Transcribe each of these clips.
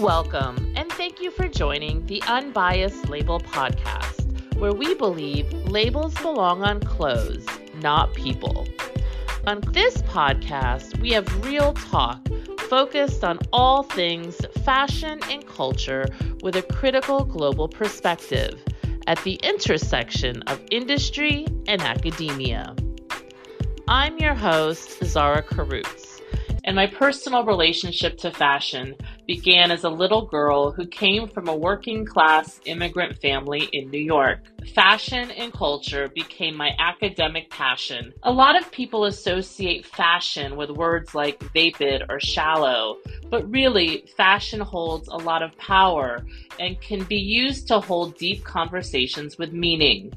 Welcome, and thank you for joining the Unbiased Label Podcast, where we believe labels belong on clothes, not people. On this podcast, we have real talk focused on all things fashion and culture with a critical global perspective at the intersection of industry and academia. I'm your host, Zara Karutz, and my personal relationship to fashion began as a little girl who came from a working class immigrant family in New York. Fashion and culture became my academic passion. A lot of people associate fashion with words like vapid or shallow, but really, fashion holds a lot of power and can be used to hold deep conversations with meaning.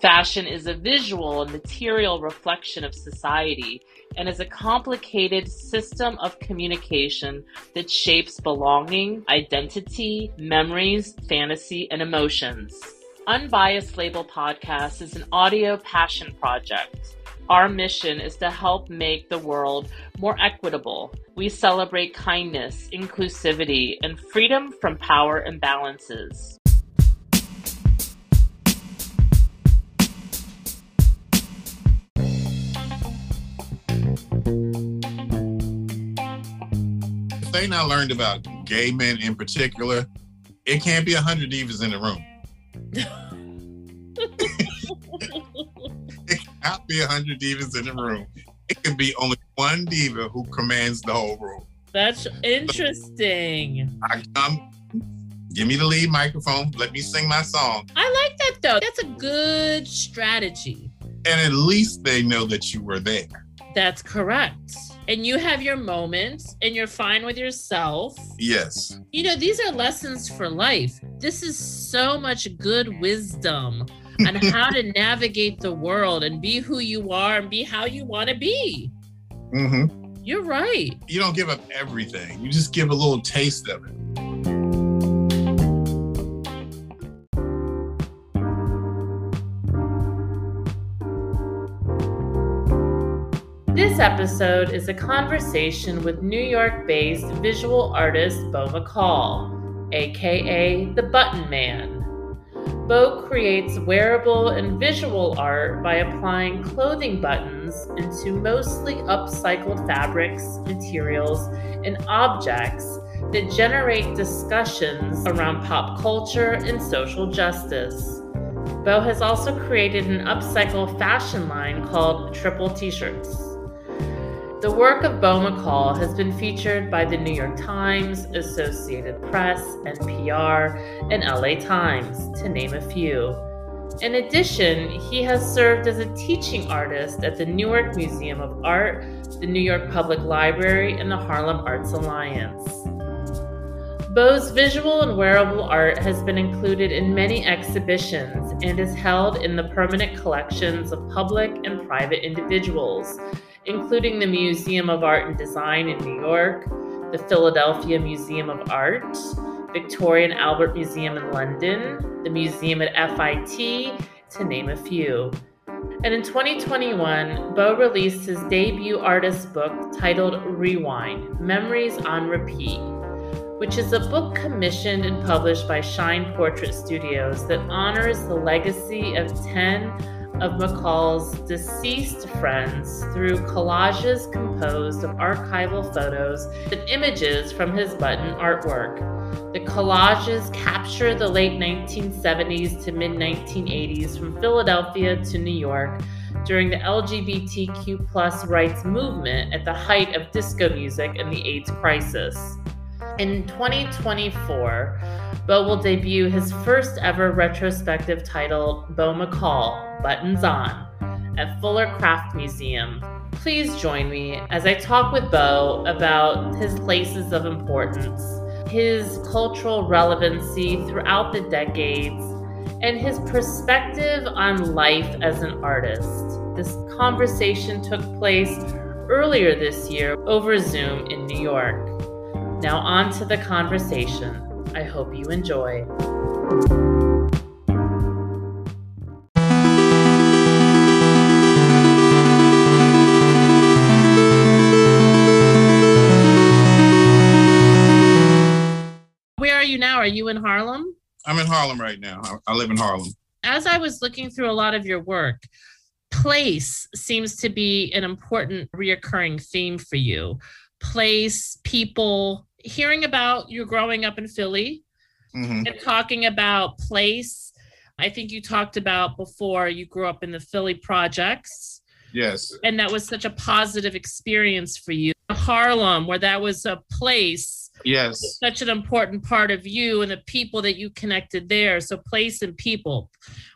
Fashion is a visual and material reflection of society and is a complicated system of communication that shapes belonging, identity, memories, fantasy, and emotions. Unbiased Label Podcast is an audio passion project. Our mission is to help make the world more equitable. We celebrate kindness, inclusivity, and freedom from power imbalances. Thing I learned about gay men in particular, it can't be a hundred divas in the room. it can't be a hundred divas in the room. It can be only one diva who commands the whole room. That's interesting. I come, give me the lead microphone, let me sing my song. I like that though. That's a good strategy. And at least they know that you were there. That's correct and you have your moments and you're fine with yourself. Yes. You know, these are lessons for life. This is so much good wisdom on how to navigate the world and be who you are and be how you want to be. Mm-hmm. You're right. You don't give up everything, you just give a little taste of it. Episode is a conversation with New York based visual artist Beau McCall, aka The Button Man. Beau creates wearable and visual art by applying clothing buttons into mostly upcycled fabrics, materials, and objects that generate discussions around pop culture and social justice. Beau has also created an upcycle fashion line called Triple T-shirts. The work of Beau McCall has been featured by the New York Times, Associated Press, NPR, and LA Times, to name a few. In addition, he has served as a teaching artist at the Newark Museum of Art, the New York Public Library, and the Harlem Arts Alliance. Beau's visual and wearable art has been included in many exhibitions and is held in the permanent collections of public and private individuals, including the Museum of Art and Design in New York, the Philadelphia Museum of Art, Victoria and Albert Museum in London, the museum at FIT, to name a few. And in 2021, Beau released his debut artist book titled Rewind Memories on Repeat, which is a book commissioned and published by Shine Portrait Studios that honors the legacy of 10 of McCall's deceased friends through collages composed of archival photos and images from his button artwork. The collages capture the late 1970s to mid 1980s from Philadelphia to New York during the LGBTQ rights movement at the height of disco music and the AIDS crisis. In 2024, Beau will debut his first ever retrospective titled Beau McCall Buttons On at Fuller Craft Museum. Please join me as I talk with Beau about his places of importance, his cultural relevancy throughout the decades, and his perspective on life as an artist. This conversation took place earlier this year over Zoom in New York. Now, on to the conversation. I hope you enjoy. Where are you now? Are you in Harlem? I'm in Harlem right now. I, I live in Harlem. As I was looking through a lot of your work, place seems to be an important reoccurring theme for you. Place, people, hearing about you growing up in Philly hmm and talking about place. I think you talked about before you grew up in the Philly projects, Yes. and that was such a positive experience for you. Harlem, where that was a place, Yes. such an important part of you and the people that you connected there. So, place and people.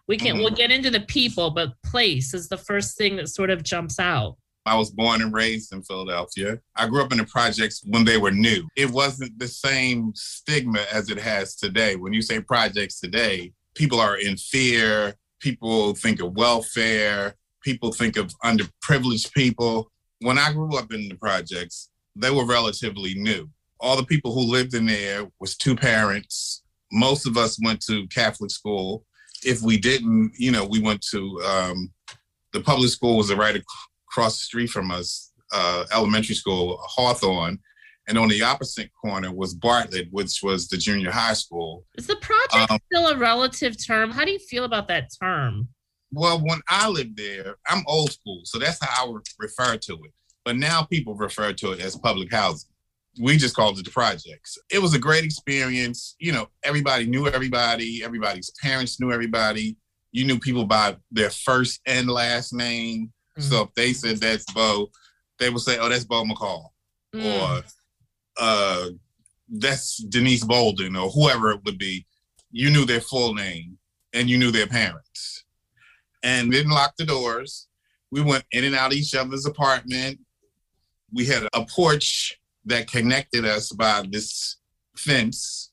We can, Mhm. we'll get into the people, but place is the first thing that sort of jumps out. I was born and raised in Philadelphia. I grew up in the projects when they were new. It wasn't the same stigma as it has today. When you say projects today, people are in fear. People think of welfare. People think of underprivileged people. When I grew up in the projects, they were relatively new. All the people who lived in there was two parents. Most of us went to Catholic school. If we didn't, you know, we went to um, the public school was right across the street from us, uh, elementary school, Hawthorne. And on the opposite corner was Bartlett, which was the junior high school. Is the project Um, still a relative term? How do you feel about that term? Well, when I lived there, I'm old school, so that's how I would refer to it. But now people refer to it as public housing. We just called it the projects. It was a great experience. You know, everybody knew everybody, everybody's parents knew everybody. You knew people by their first and last name. So if they said that's Beau, they would say, oh, that's Beau McCall. Mm. or uh, that's Denise Bolden or whoever it would be, you knew their full name and you knew their parents. And didn't lock the doors. We went in and out of each other's apartment. We had a porch that connected us by this fence.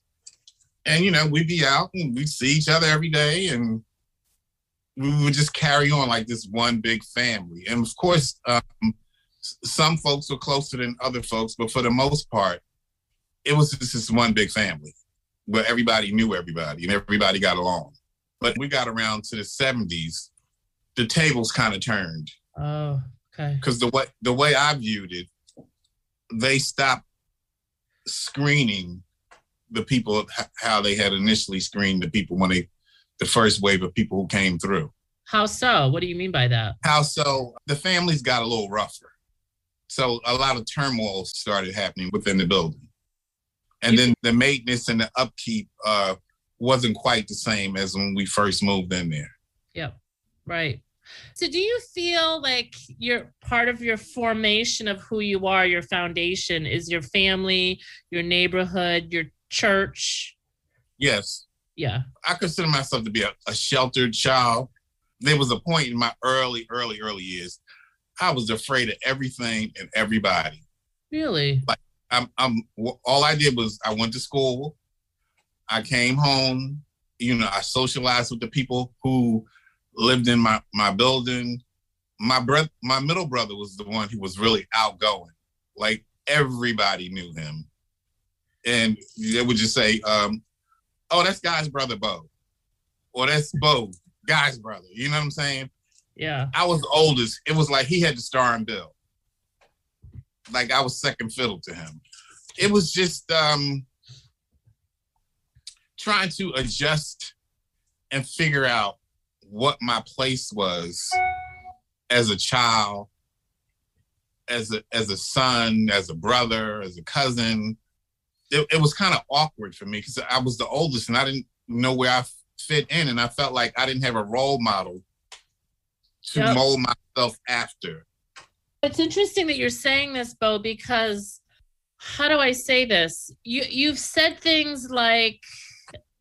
And, you know, we'd be out and we'd see each other every day and we would just carry on like this one big family. And of course, um, some folks were closer than other folks, but for the most part, it was just this one big family where everybody knew everybody and everybody got along. But we got around to the 70s, the tables kind of turned Oh, okay. because the way the way I viewed it, they stopped screening the people how they had initially screened the people when they the first wave of people who came through. How so? What do you mean by that? How so? The families got a little rougher. So a lot of turmoil started happening within the building. And then the maintenance and the upkeep uh, wasn't quite the same as when we first moved in there. Yep. Right. So do you feel like you're part of your formation of who you are, your foundation is your family, your neighborhood, your church? Yes, Yeah. I consider myself to be a, a sheltered child. There was a point in my early, early, early years, I was afraid of everything and everybody. Really? Like I'm, I'm all I did was I went to school, I came home, you know, I socialized with the people who lived in my my building. My brother, my middle brother was the one who was really outgoing. Like everybody knew him, and they would just say, um, "Oh, that's Guy's brother, Beau," or "That's Beau, Guy's brother." You know what I'm saying? Yeah. I was the oldest. It was like he had to star and bill. Like I was second fiddle to him. It was just um trying to adjust and figure out what my place was as a child, as a as a son, as a brother, as a cousin. It, it was kind of awkward for me because I was the oldest and I didn't know where I fit in, and I felt like I didn't have a role model to Yep. mold myself after. It's interesting that you're saying this, Beau, because how do I say this? You you've said things like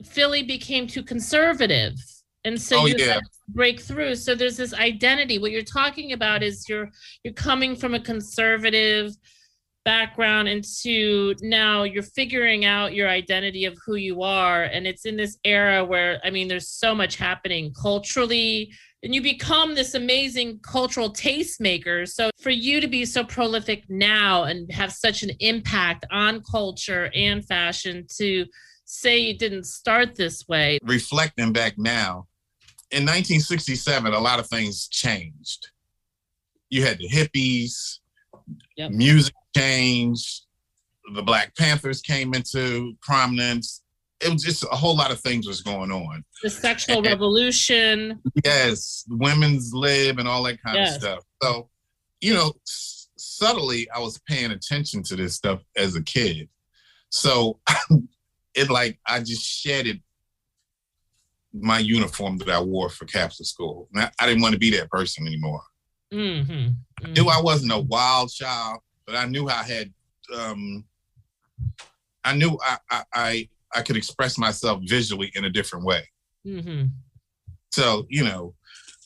Philly became too conservative. And so Oh, you yeah. break through. So there's this identity. What you're talking about is you're you're coming from a conservative background into now you're figuring out your identity of who you are. And it's in this era where I mean there's so much happening culturally, and you become this amazing cultural tastemaker. So for you to be so prolific now and have such an impact on culture and fashion to say you didn't start this way. Reflecting back now, in 1967, a lot of things changed. You had the hippies, Yep. music changed, the Black Panthers came into prominence. it was just a whole lot of things was going on. The sexual and, revolution. Yes, women's lib and all that kind yes. of stuff. So, you know, s- subtly, I was paying attention to this stuff as a kid. So, it like I just shedded my uniform that I wore for Catholic school. I, I didn't want to be that person anymore. Mm-hmm. Mm-hmm. I knew I wasn't a wild child, but I knew I had. Um, I knew I, I, I I could express myself visually in a different way. Mm-hmm. So you know,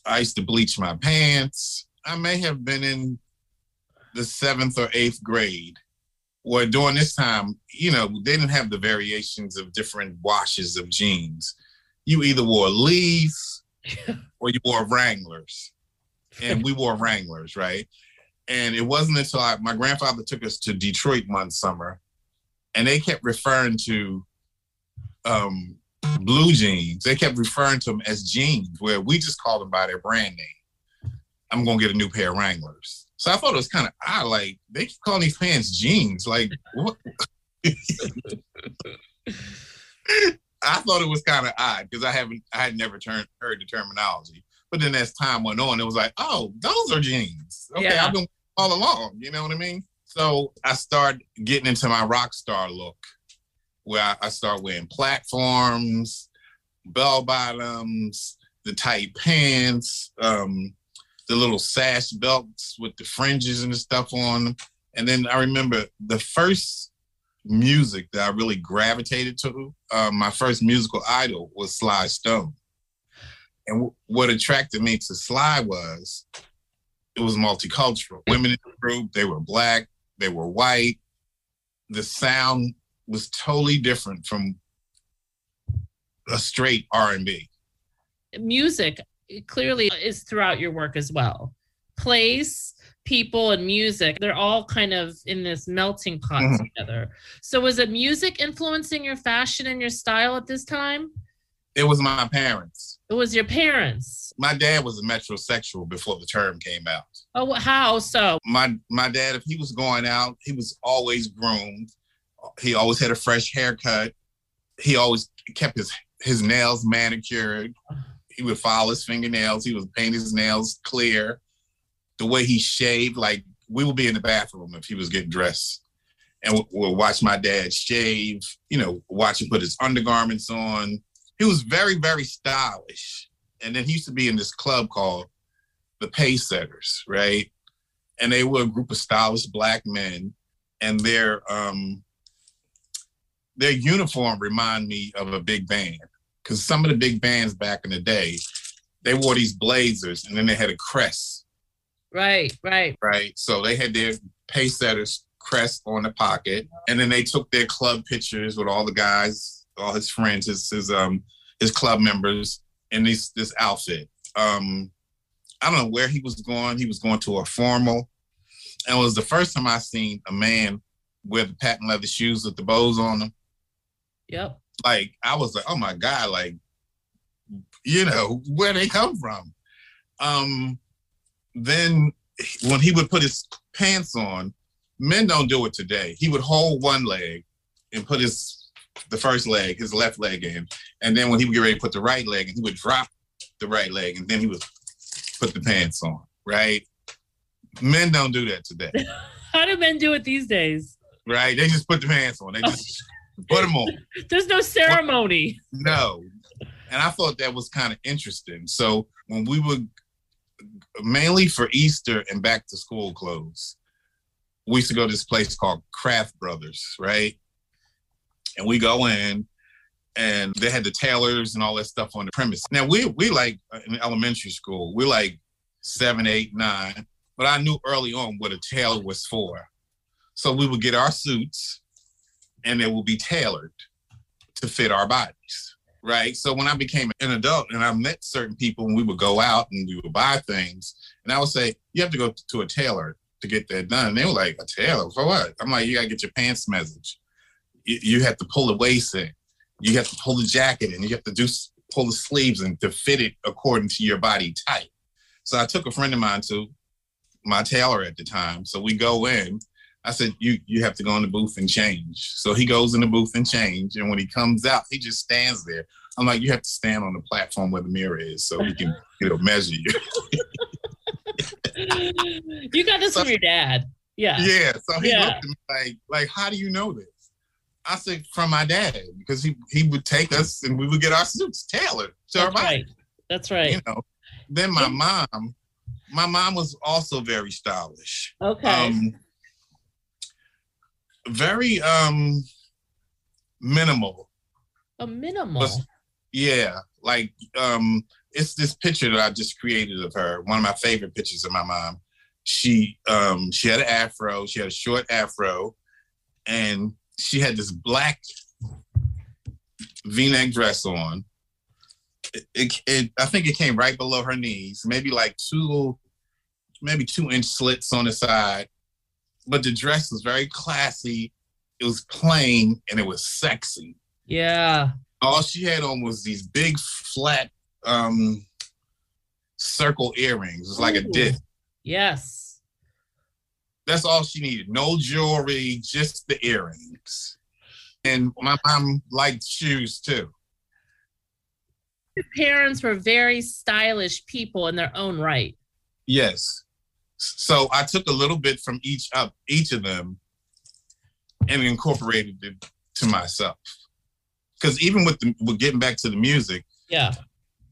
I used to bleach my pants. I may have been in the seventh or eighth grade, where during this time, you know, they didn't have the variations of different washes of jeans. You either wore Lee's or you wore Wranglers, and we wore Wranglers, right? And it wasn't until I, my grandfather took us to Detroit one summer, and they kept referring to um, blue jeans. They kept referring to them as jeans, where we just called them by their brand name. I'm gonna get a new pair of Wranglers. So I thought it was kind of odd. Like they keep calling these pants jeans. Like what? I thought it was kind of odd because I haven't, I had never turned, heard the terminology. But then as time went on, it was like, oh, those are jeans. Okay, yeah. I've been all along. You know what I mean? So I start getting into my rock star look where I, start wearing platforms, bell bottoms, the tight pants, um, the little sash belts with the fringes and the stuff on them. And then I remember the first music that I really gravitated to, uh, my first musical idol was Sly Stone. And w- what attracted me to Sly was it was multicultural. Women in the group, they were black, they were white. The sound was totally different from a straight R&B. Music clearly is throughout your work as well. Place, people and music, they're all kind of in this melting pot mm-hmm. together. So was it music influencing your fashion and your style at this time? It was my parents. It was your parents. My dad was a metrosexual before the term came out. Oh, how so? My my dad, if he was going out, he was always groomed he always had a fresh haircut. He always kept his his nails manicured. He would file his fingernails. He would paint his nails clear. The way he shaved, like we would be in the bathroom if he was getting dressed, and we'll, we'll watch my dad shave. You know, watch him put his undergarments on. He was very, very stylish. And then he used to be in this club called the Pacesetters, right? And they were a group of stylish black men, and their um, their uniform remind me of a big band because some of the big bands back in the day, they wore these blazers and then they had a crest. Right, right, right. So they had their Pacesetters crest on the pocket, and then they took their club pictures with all the guys, all his friends, his his um his club members in this this outfit. Um, I don't know where he was going. He was going to a formal, and it was the first time I seen a man wear the patent leather shoes with the bows on them. Yep. Like I was like, oh my God, like, you know, where they come from. Um, then when he would put his pants on, men don't do it today. He would hold one leg and put his the first leg, his left leg in, and then when he would get ready to put the right leg, and he would drop the right leg, and then he would put the pants on. Right? Men don't do that today. How do men do it these days? Right? They just put the pants on. They just Put them on. There's no ceremony. No. And I thought that was kind of interesting. So when we would mainly for Easter and back to school clothes, we used to go to this place called Krass Brothers, right? And we go in and they had the tailors and all that stuff on the premise. Now we we like uh, in elementary school, we're like seven, eight, nine, but I knew early on what a tailor was for. So we would get our suits and they will be tailored to fit our bodies. Right. So when I became an adult and I met certain people and we would go out and we would buy things, and I would say, You have to go to a tailor to get that done. And they were like, A tailor for what? I'm like, You got to get your pants measured. You, you have to pull the waist in. You have to pull the jacket in. You have to do pull the sleeves in to fit it according to your body type. So I took a friend of mine to my tailor at the time. So we go in I said, you you have to go in the booth and change. So he goes in the booth and change. And when he comes out, he just stands there. I'm like, you have to stand on the platform where the mirror is so we can, you know, measure you. you got this So- from your dad. Yeah. yeah. So he Yeah. looked at me like, like, how do you know this? I said, from my dad, because he he would take us and we would get our suits tailored to our That's body. right. That's right. You know. Then my mom, my mom was also very stylish. Okay. um very um minimal a minimal. was- yeah like um it's this picture that i just created of her one of my favorite pictures of my mom she um she had an afro she had a short afro and she had this black v-neck dress on it, it, it i think it came right below her knees maybe like two maybe two inch slits on the side but the dress was very classy it was plain and it was sexy yeah. all she had on was these big flat um circle earrings. It was like a Ooh. disc. Yes. That's all she needed. No jewelry, just the earrings. And my mom liked shoes too. Your parents were very stylish people in their own right. Yes. So I took a little bit from each up each of them and incorporated it to myself. Because even with the with getting back to the music, Yeah.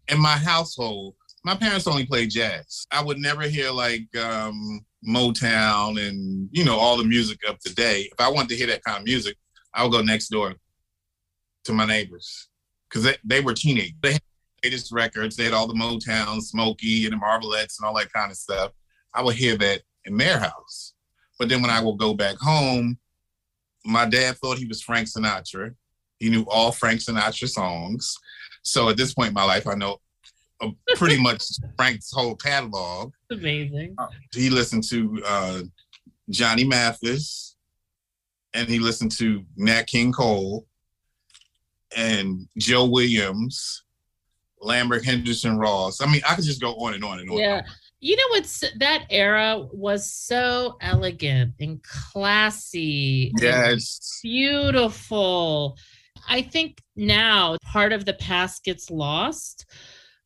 in my household, my parents only played jazz. I would never hear like um, Motown and you know all the music of today. If I wanted to hear that kind of music, I would go next door to my neighbors because they, they were teenagers. They had the latest records. They had all the Motown, Smokey, and the Marvelettes and all that kind of stuff. I would hear that in their house. But then when I would go back home, my dad thought he was Frank Sinatra. He knew all Frank Sinatra songs. So at this point in my life, I know uh, pretty much Frank's whole catalog. Amazing. He listened to uh, Johnny Mathis, and he listened to Nat King Cole, and Joe Williams, Lambert Hendricks Ross. I mean, I could just go on and on and on. Yeah. You know what's that era was so elegant and classy. and Yes. beautiful. I think now part of the past gets lost,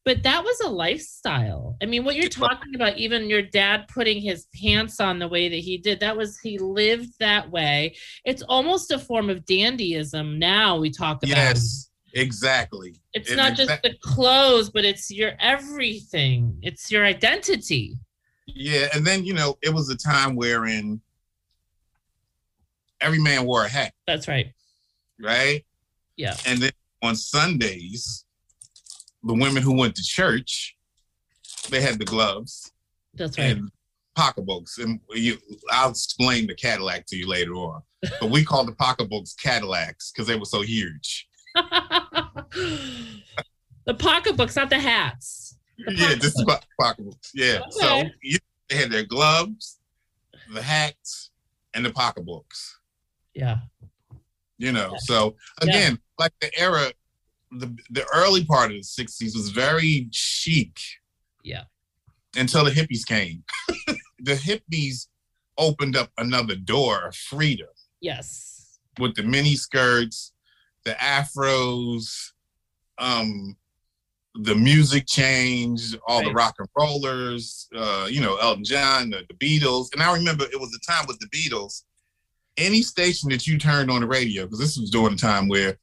but that was a lifestyle. I mean, what you're talking about, even your dad putting his pants on the way that he did, that was he lived that way. It's almost a form of dandyism now we talk about. Yes. Exactly. It's not just the clothes, but it's your everything. It's your identity. Yeah, and then you know it was a time wherein every man wore a hat, That's right. right? Yeah. And then on Sundays, the women who went to church, they had the gloves That's right. and pocketbooks. And you, I'll explain the Cadillac to you later on. But we called the pocketbooks Cadillacs because they were so huge. the pocketbooks, not the hats. The yeah, is po- pocketbooks. Yeah. So Okay. you, they had their gloves, the hats, and the pocketbooks. Yeah. you know so again like the era the the early part of the 60s was very chic. Yeah. until the hippies came. The hippies opened up another door of freedom. Yes. with the mini skirts the afros um the music changed all the rock and rollers uh you know elton john the, the beatles. And i remember it was a time with the beatles. Any station that you turned on the radio because this was during a time where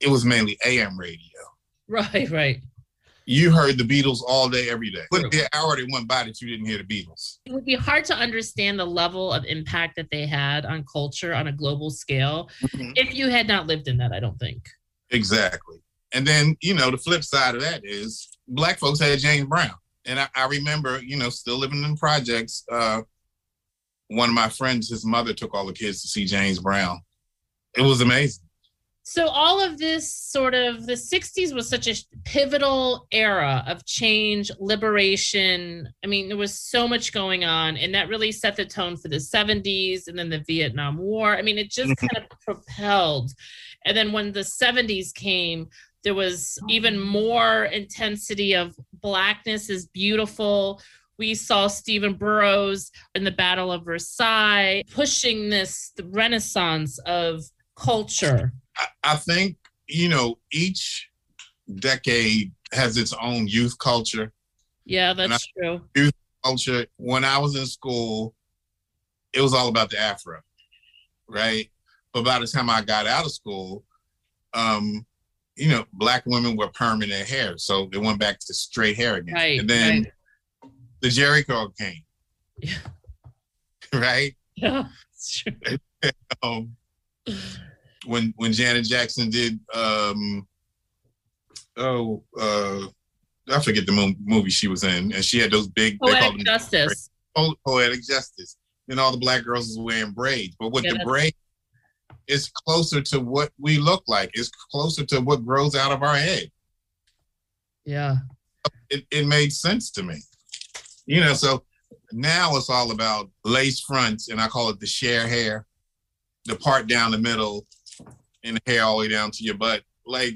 it was mainly am radio Right, right. you heard the beatles all day every day but the hour that went by that you didn't hear the beatles It would be hard to understand the level of impact that they had on culture on a global scale if you had not lived in that, I don't think. Exactly. And then, you know, the flip side of that is black folks had James Brown. And I, I remember, you know, still living in projects. Uh, one of my friends, his mother took all the kids to see James Brown. It was amazing. So all of this sort of the 60s was such a pivotal era of change, liberation. I mean, there was so much going on and that really set the tone for the 70s and then the Vietnam War. I mean, it just Mhm. kind of propelled. And then when the 70s came, there was even more intensity of blackness is beautiful. we saw Stephen Burrows in the Battle of Versailles pushing this renaissance of culture. I, think, you know, each decade has its own youth culture. Yeah, that's true. Youth culture. When I was in school, it was all about the afro, right? But by the time I got out of school, um, you know, black women were permanent hair, so they went back to straight hair again. Right, and then right the Jheri curl came. Yeah. right? Yeah, that's true. um, when when Janet Jackson did um oh uh I forget the movie she was in, and she had those big poetic justice. poetic justice. And all the black girls was wearing braids, but with yeah, the braid, it's closer to what we look like. It's closer to what grows out of our head. Yeah, it, it made sense to me. You know, so now it's all about lace fronts, and I call it the Cher hair, the part down the middle, and hair all the way down to your butt. Like,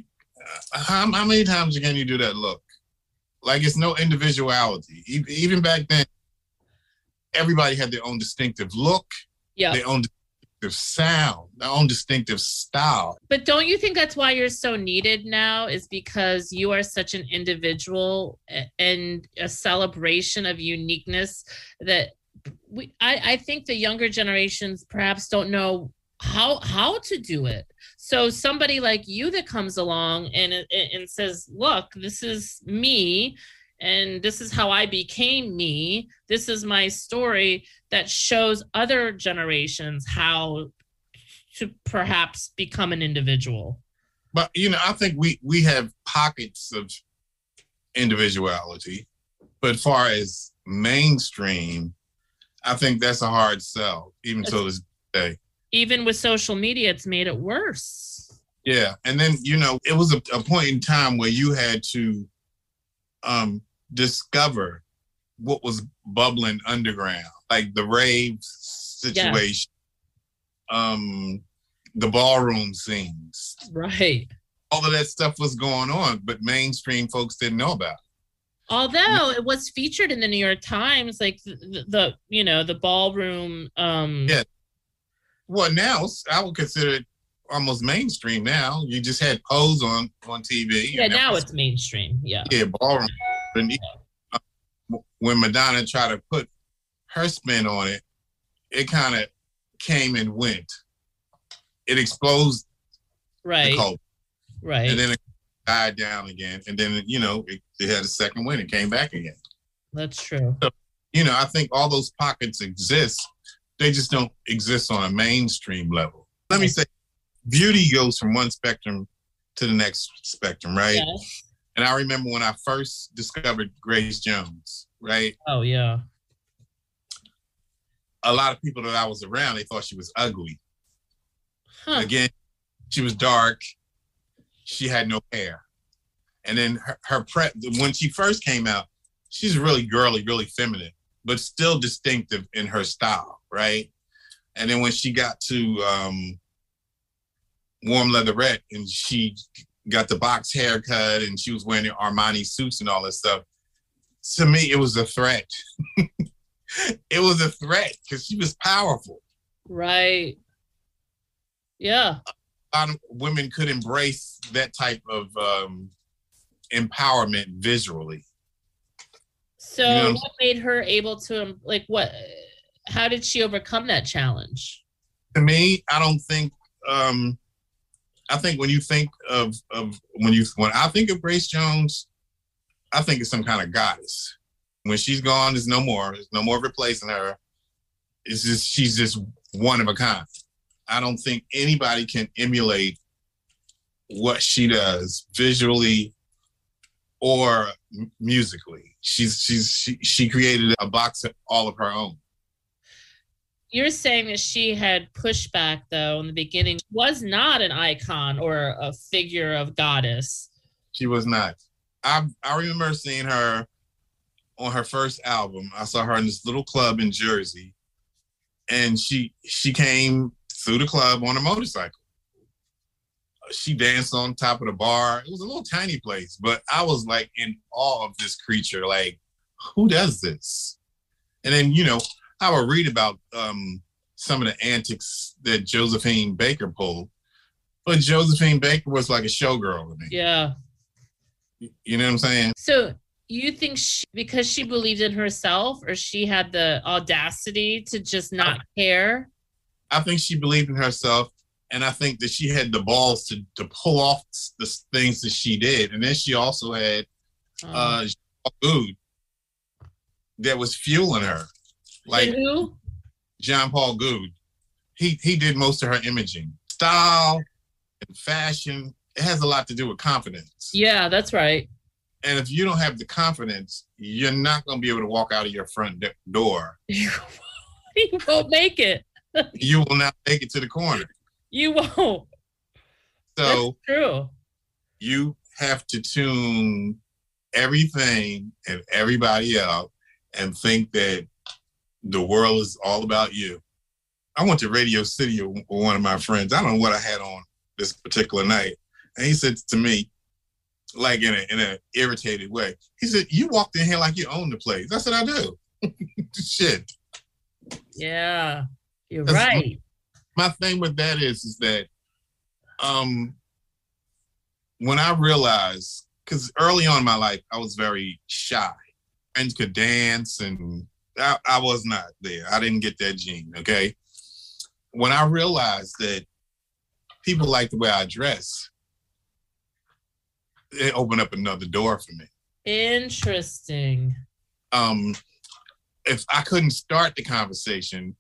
how, how many times can you do that look? Like, it's no individuality. Even back then, everybody had their own distinctive look, yeah, their own distinctive sound, their own distinctive style. But don't you think that's why you're so needed now? Is because you are such an individual and a celebration of uniqueness that we I, I think the younger generations perhaps don't know how how to do it so somebody like you that comes along and and says look this is me and this is how I became me. This is my story that shows other generations how to perhaps become an individual. But you know, I think we we have pockets of individuality, but far as mainstream, I think that's a hard sell, even to this day. Even with social media, it's made it worse. Yeah, and then you know, it was a, a point in time where you had to um discover what was bubbling underground, like the rave situation, yeah. um, the ballroom scenes. Right. All of that stuff was going on, but mainstream folks didn't know about. It. Although it was featured in the New York Times, like the, the, the you know the ballroom. Um, yeah. Well, now I would consider it almost mainstream. Now you just had Pose on on TV. Yeah, now it's mainstream. Yeah. Yeah, ballroom and uh, when Madonna tried to put her spin on it, it kind of came and went. It exposed right, right, and then it died down again, and then you know it, it had a second win. It came back again. That's true. So, you know, I think all those pockets exist. They just don't exist on a mainstream level. Let me say, beauty goes from one spectrum to the next spectrum, right? Yes. And I remember when I first discovered Grace Jones, right? Oh yeah. A lot of people that I was around, they thought she was ugly. Huh. Again, she was dark. She had no hair. And then her, her pre- when she first came out, she's really girly, really feminine, but still distinctive in her style, right? And then when she got to um, Warm Leatherette and she got the box haircut and she was wearing the Armani suits and all that stuff. To me, it was a threat. it was a threat because she was powerful. Right. Yeah. A lot of women could embrace that type of um, empowerment visually. So, you know what, what made her able to, like, what? How did she overcome that challenge? To me, I don't think um, I think when you think of of when you when I think of Grace Jones, I think it's some kind of goddess. When she's gone, there's no more. There's no more replacing her. It's just she's just one of a kind. I don't think anybody can emulate what she does visually or musically. She's she's she, she created a box of all of her own you're saying that she had pushback though in the beginning. Was not an icon or a figure of goddess. She was not. I i remember seeing her on her first album. I saw her in this little club in jersey and she she came through the club on a motorcycle. She danced on top of the bar. It was a little tiny place but i was like in awe of this creature. Like who does this? And then, you know, I would read about um, some of the antics that Josephine Baker pulled. But Josephine Baker was like a showgirl to me. Yeah. You know what I'm saying? So you think she, because she believed in herself or she had the audacity to just not care? I think she believed in herself. And I think that she had the balls to, to pull off the things that she did. And then she also had uh, food that was fueling her. Like who? Jean-Paul Goude. He he did most of her imaging, style, and fashion. It has a lot to do with confidence. Yeah, that's right. And if you don't have the confidence, you're not going to be able to walk out of your front door. you won't make it. you will not make it to the corner. You won't. So That's true. You have to tune everything and everybody out and think that the world is all about you. I went to Radio City with one of my friends. I don't know what I had on this particular night. And he said to me, like in a in an irritated way, he said, You walked in here like you own the place. I said, I do. Shit. Yeah. You're right. My, my thing with that is is that um when I realized because early on in my life I was very shy. Friends could dance and I, I was not there. I didn't get that gene. Okay. When I realized that people like the way I dress, it opened up another door for me. Interesting. Um, if I couldn't start the conversation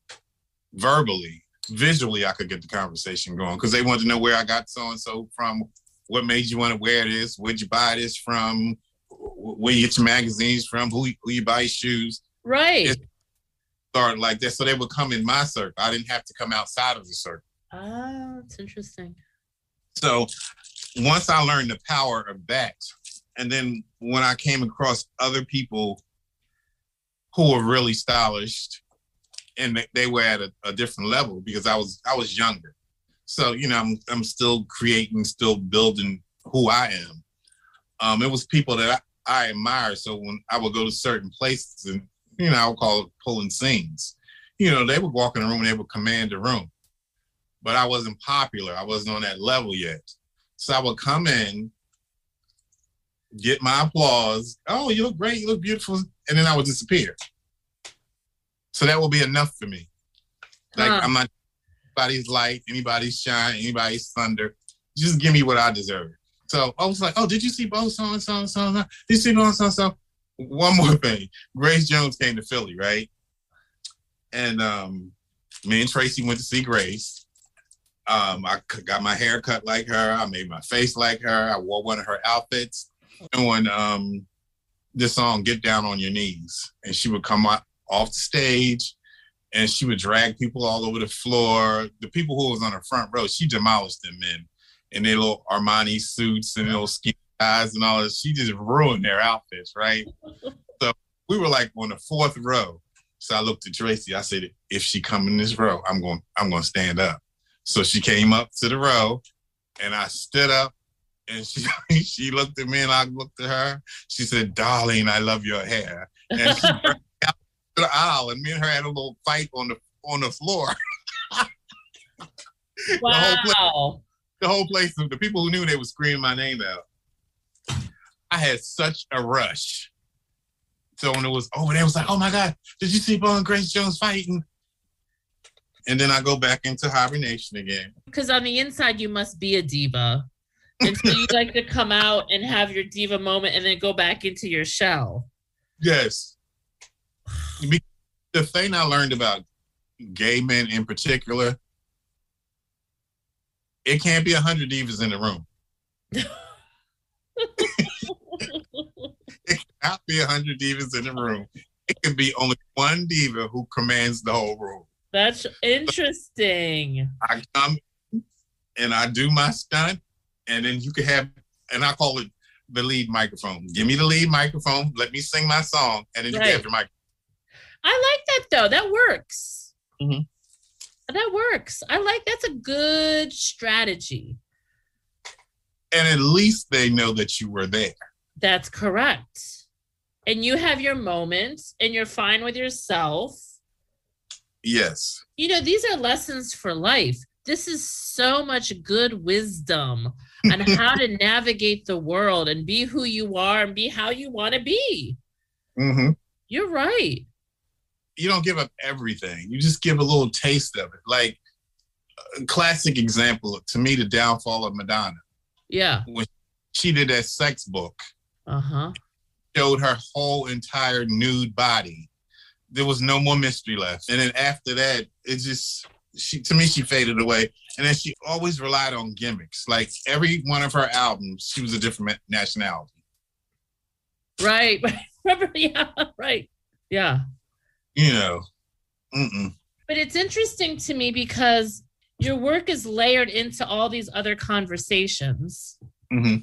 verbally, visually, I could get the conversation going because they wanted to know where I got so and so from, what made you want to wear this, where'd you buy this from, where you get your magazines from, who, who you buy shoes. Right. It started like that. So they would come in my circle. I didn't have to come outside of the circle. Oh, that's interesting. So once I learned the power of that, and then when I came across other people who were really stylish and they were at a, a different level because I was I was younger. So, you know, I'm I'm still creating, still building who I am. Um, it was people that I, I admire. So when I would go to certain places and you know, I would call it pulling scenes. You know, they would walk in the room and they would command the room. But I wasn't popular. I wasn't on that level yet. So I would come in, get my applause. Oh, you look great. You look beautiful. And then I would disappear. So that will be enough for me. Like huh. I'm not anybody's light, anybody's shine, anybody's thunder. Just give me what I deserve. So I was like, oh, did you see both so and so and so? Did you see both so and so? One more thing. Grace Jones came to Philly, right? And um, me and Tracy went to see Grace. Um, I got my hair cut like her. I made my face like her. I wore one of her outfits. Doing um, this song, "Get Down on Your Knees," and she would come off the stage, and she would drag people all over the floor. The people who was on the front row, she demolished them in, in their little Armani suits and little skinny guys and all this. She just ruined their outfits, right? so we were like on the fourth row. So I looked at Tracy. I said, if she come in this row, I'm going, I'm going to stand up. So she came up to the row, and I stood up, and she she looked at me, and I looked at her. She said, "Darling, I love your hair." And she out to the aisle, and me and her had a little fight on the on the floor. wow. The whole, place, the whole place, the people who knew they were screaming my name out. I had such a rush. So when it was over there, it was like, oh my God, did you see Beau and Grace Jones fighting? And then I go back into hibernation again. Because on the inside, you must be a diva. And so you like to come out and have your diva moment and then go back into your shell. Yes. The thing I learned about gay men in particular, it can't be a hundred divas in the room. cannot be a hundred divas in the room. It can be only one diva who commands the whole room. That's interesting. I come and I do my stunt, and then you can have, and I call it the lead microphone. Give me the lead microphone. Let me sing my song, and then you right. can have your microphone. I like that though. That works. Mm-hmm. That works. I like that's a good strategy. And at least they know that you were there. That's correct. And you have your moments and you're fine with yourself. Yes. You know, these are lessons for life. This is so much good wisdom on how to navigate the world and be who you are and be how you want to be. hmm You're right. You don't give up everything. You just give a little taste of it. Like a classic example to me, the downfall of Madonna. Yeah. When she did that sex book, Uh huh. Showed her whole entire nude body. There was no more mystery left. And then after that, it just she to me she faded away. And then she always relied on gimmicks. Like every one of her albums, she was a different nationality. Right. Remember? Yeah. Right. Yeah. You know. Mm-mm. But it's interesting to me because your work is layered into all these other conversations hmm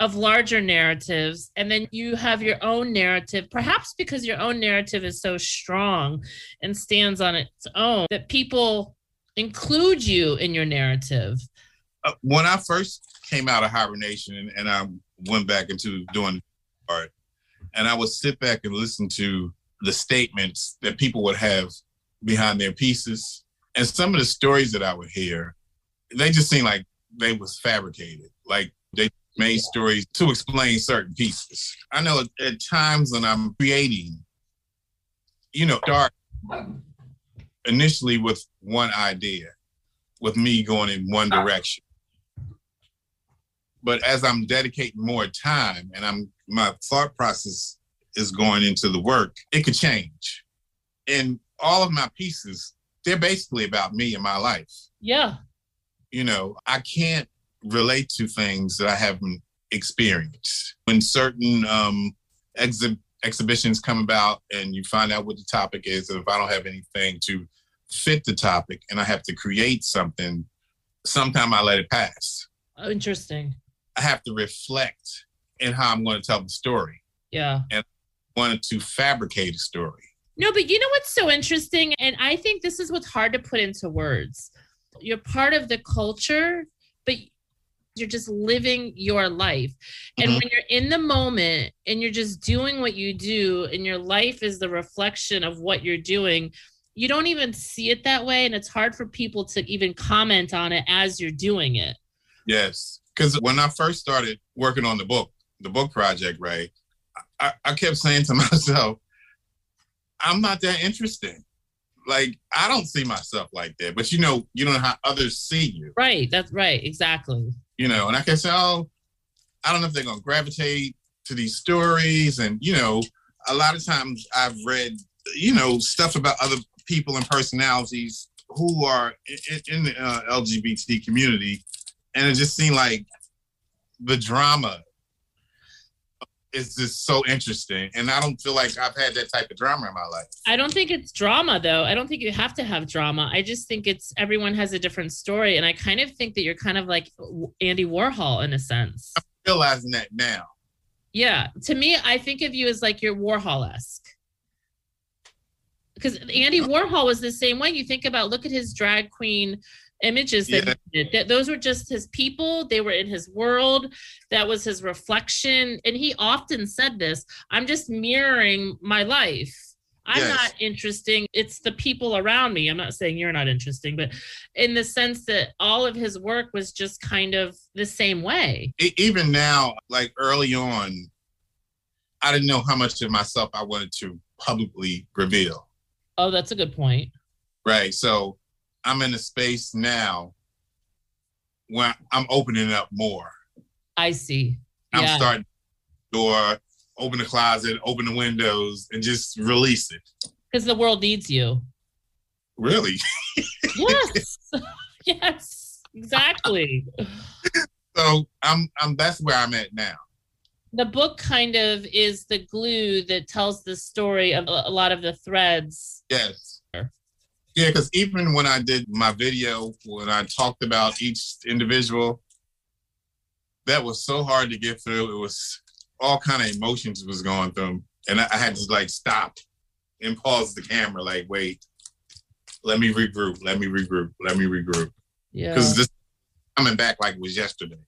of larger narratives. And then you have your own narrative, perhaps because your own narrative is so strong and stands on its own that people include you in your narrative. Uh, when I first came out of hibernation and, and I went back into doing art, and I would sit back and listen to the statements that people would have behind their pieces, and some of the stories that I would hear, they just seemed like they was fabricated. Like they made stories to explain certain pieces. I know at, at times when I'm creating, you know, dark initially with one idea, with me going in one direction. But as I'm dedicating more time and I'm my thought process is going into the work, it could change. And all of my pieces, they're basically about me and my life. Yeah. You know, I can't relate to things that I haven't experienced. When certain um, exhi- exhibitions come about and you find out what the topic is, and if I don't have anything to fit the topic and I have to create something, sometime I let it pass. Oh, interesting. I have to reflect in how I'm going to tell the story. Yeah. And I wanted to fabricate a story. No, but you know what's so interesting? And I think this is what's hard to put into words. You're part of the culture, but you're just living your life. And Mhm. when you're in the moment and you're just doing what you do, and your life is the reflection of what you're doing, you don't even see it that way. And it's hard for people to even comment on it as you're doing it. Yes. Because when I first started working on the book, the book project, right, I, I kept saying to myself, I'm not that interesting. Like, I don't see myself like that. But you know, you know how others see you, Right. That's right. Exactly. You know, and I can say, oh, I don't know if they're going to gravitate to these stories. And, you know, a lot of times I've read, you know, stuff about other people and personalities who are in, in the uh, LGBT community. And it just seemed like the drama is just so interesting. And I don't feel like I've had that type of drama in my life. I don't think it's drama though. I don't think you have to have drama. I just think it's everyone has a different story. And I kind of think that you're kind of like Andy Warhol in a sense. I'm realizing that now. Yeah. To me, I think of you as like you're Warhol esque. Because Andy Warhol was the same way. You think about, look at his drag queen images that Yeah. he did. That those were just his people. They were in his world. That was his reflection. And he often said this I'm just mirroring my life. I'm Yes. not interesting. It's the people around me. I'm not saying you're not interesting, but in the sense that all of his work was just kind of the same way. Even now, like early on, I didn't know how much of myself I wanted to publicly reveal. Oh, that's a good point. Right. So I'm in a space now where I'm opening up more. I see. I'm Yeah. starting door, open the closet, open the windows, and just release it. Because the world needs you. Really. Yes. yes. Exactly. So I'm I'm that's where I'm at now. The book kind of is the glue that tells the story of a a lot of the threads. Yes. Yeah, because even when I did my video, when I talked about each individual, that was so hard to get through. It was all kind of emotions was going through, and I, I had to like stop and pause the camera, like, wait, let me regroup, let me regroup, let me regroup, Yeah. because this coming back like it was yesterday.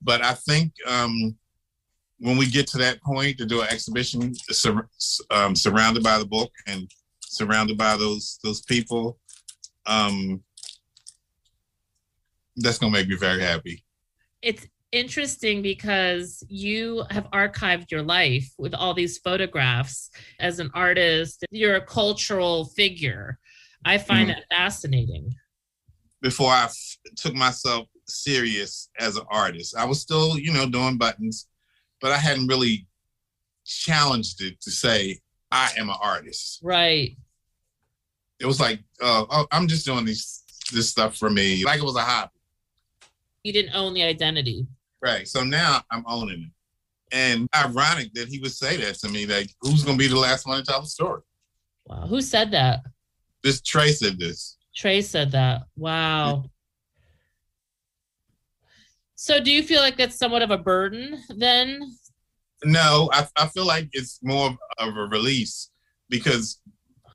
But I think um, when we get to that point to do an exhibition sur- um, surrounded by the book and surrounded by those those people, um, that's gonna make me very happy. It's interesting because you have archived your life with all these photographs as an artist. You're a cultural figure. I find mm-hmm. that fascinating. Before I f- took myself serious as an artist, I was still, you know, doing buttons, but I hadn't really challenged it to say I am an artist. Right. It was like, uh, oh, I'm just doing these this stuff for me, like it was a hobby. You didn't own the identity. Right. So now I'm owning it. And ironic that he would say that to me, like, who's gonna be the last one to tell the story? Wow. Who said that? This Trey said this. Trey said that. Wow. So do you feel like that's somewhat of a burden then? No, I, I feel like it's more of a release because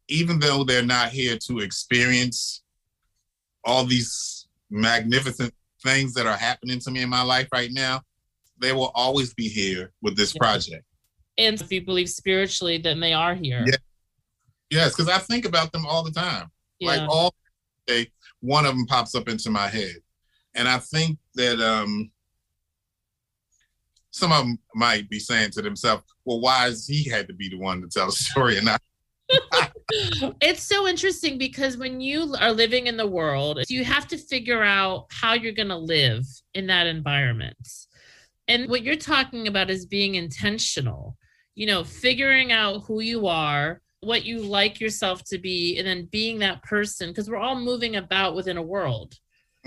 even though they're not here to experience all these magnificent things that are happening to me in my life right now, they will always be here with this yeah. project. And if you believe spiritually, then they are here. Yeah. Yes, because I think about them all the time. Yeah. Like all day, one of them pops up into my head. And I think that um some of them might be saying to themselves, well, why has he had to be the one to tell the story and not it's so interesting because when you are living in the world, you have to figure out how you're going to live in that environment. And what you're talking about is being intentional, you know, figuring out who you are, what you like yourself to be, and then being that person because we're all moving about within a world.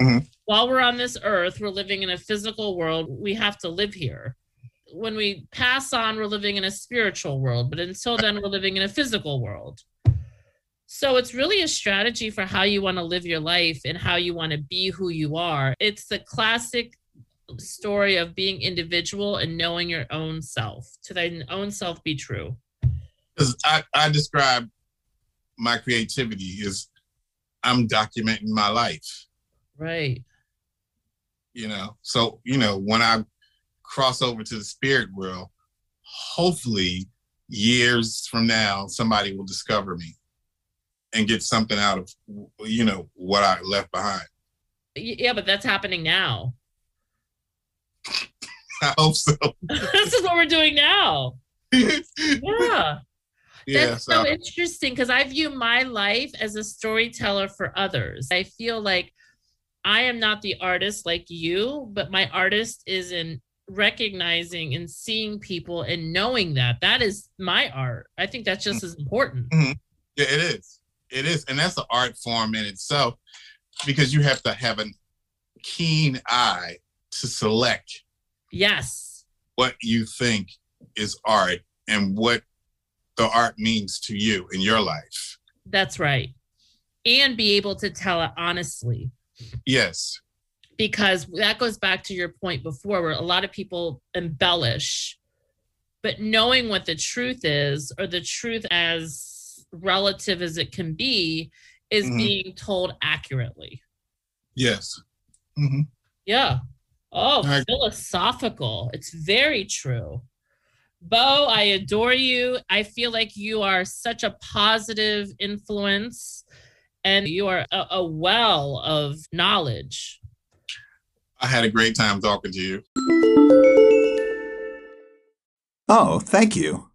Mm-hmm. While we're on this earth, we're living in a physical world. We have to live here when we pass on, we're living in a spiritual world, but until then, we're living in a physical world. So it's really a strategy for how you want to live your life and how you want to be who you are. It's the classic story of being individual and knowing your own self, to thy own self be true. Because I, I describe my creativity as I'm documenting my life. Right. You know, so, you know, when I cross over to the spirit world, hopefully years from now, somebody will discover me and get something out of, you know, what I left behind. Yeah, but that's happening now. I hope so. this is what we're doing now. yeah. Yeah, That's so, so interesting because I view my life as a storyteller for others. I feel like I am not the artist like you, but my artist is in recognizing and seeing people and knowing that that is my art. I think that's just as important. Mm-hmm. yeah it is. It is. And that's an art form in itself because you have to have a keen eye to select yes. what you think is art and what the art means to you in your life. That's right. And be able to tell it honestly. Yes because that goes back to your point before where a lot of people embellish but knowing what the truth is or the truth as relative as it can be is mm-hmm. being told accurately. Yes. Mm-hmm. yeah. Oh I- philosophical. It's very true. Beau i adore you. I feel like you are such a positive influence and you are a, a well of knowledge I had a great time talking to you. Oh, thank you.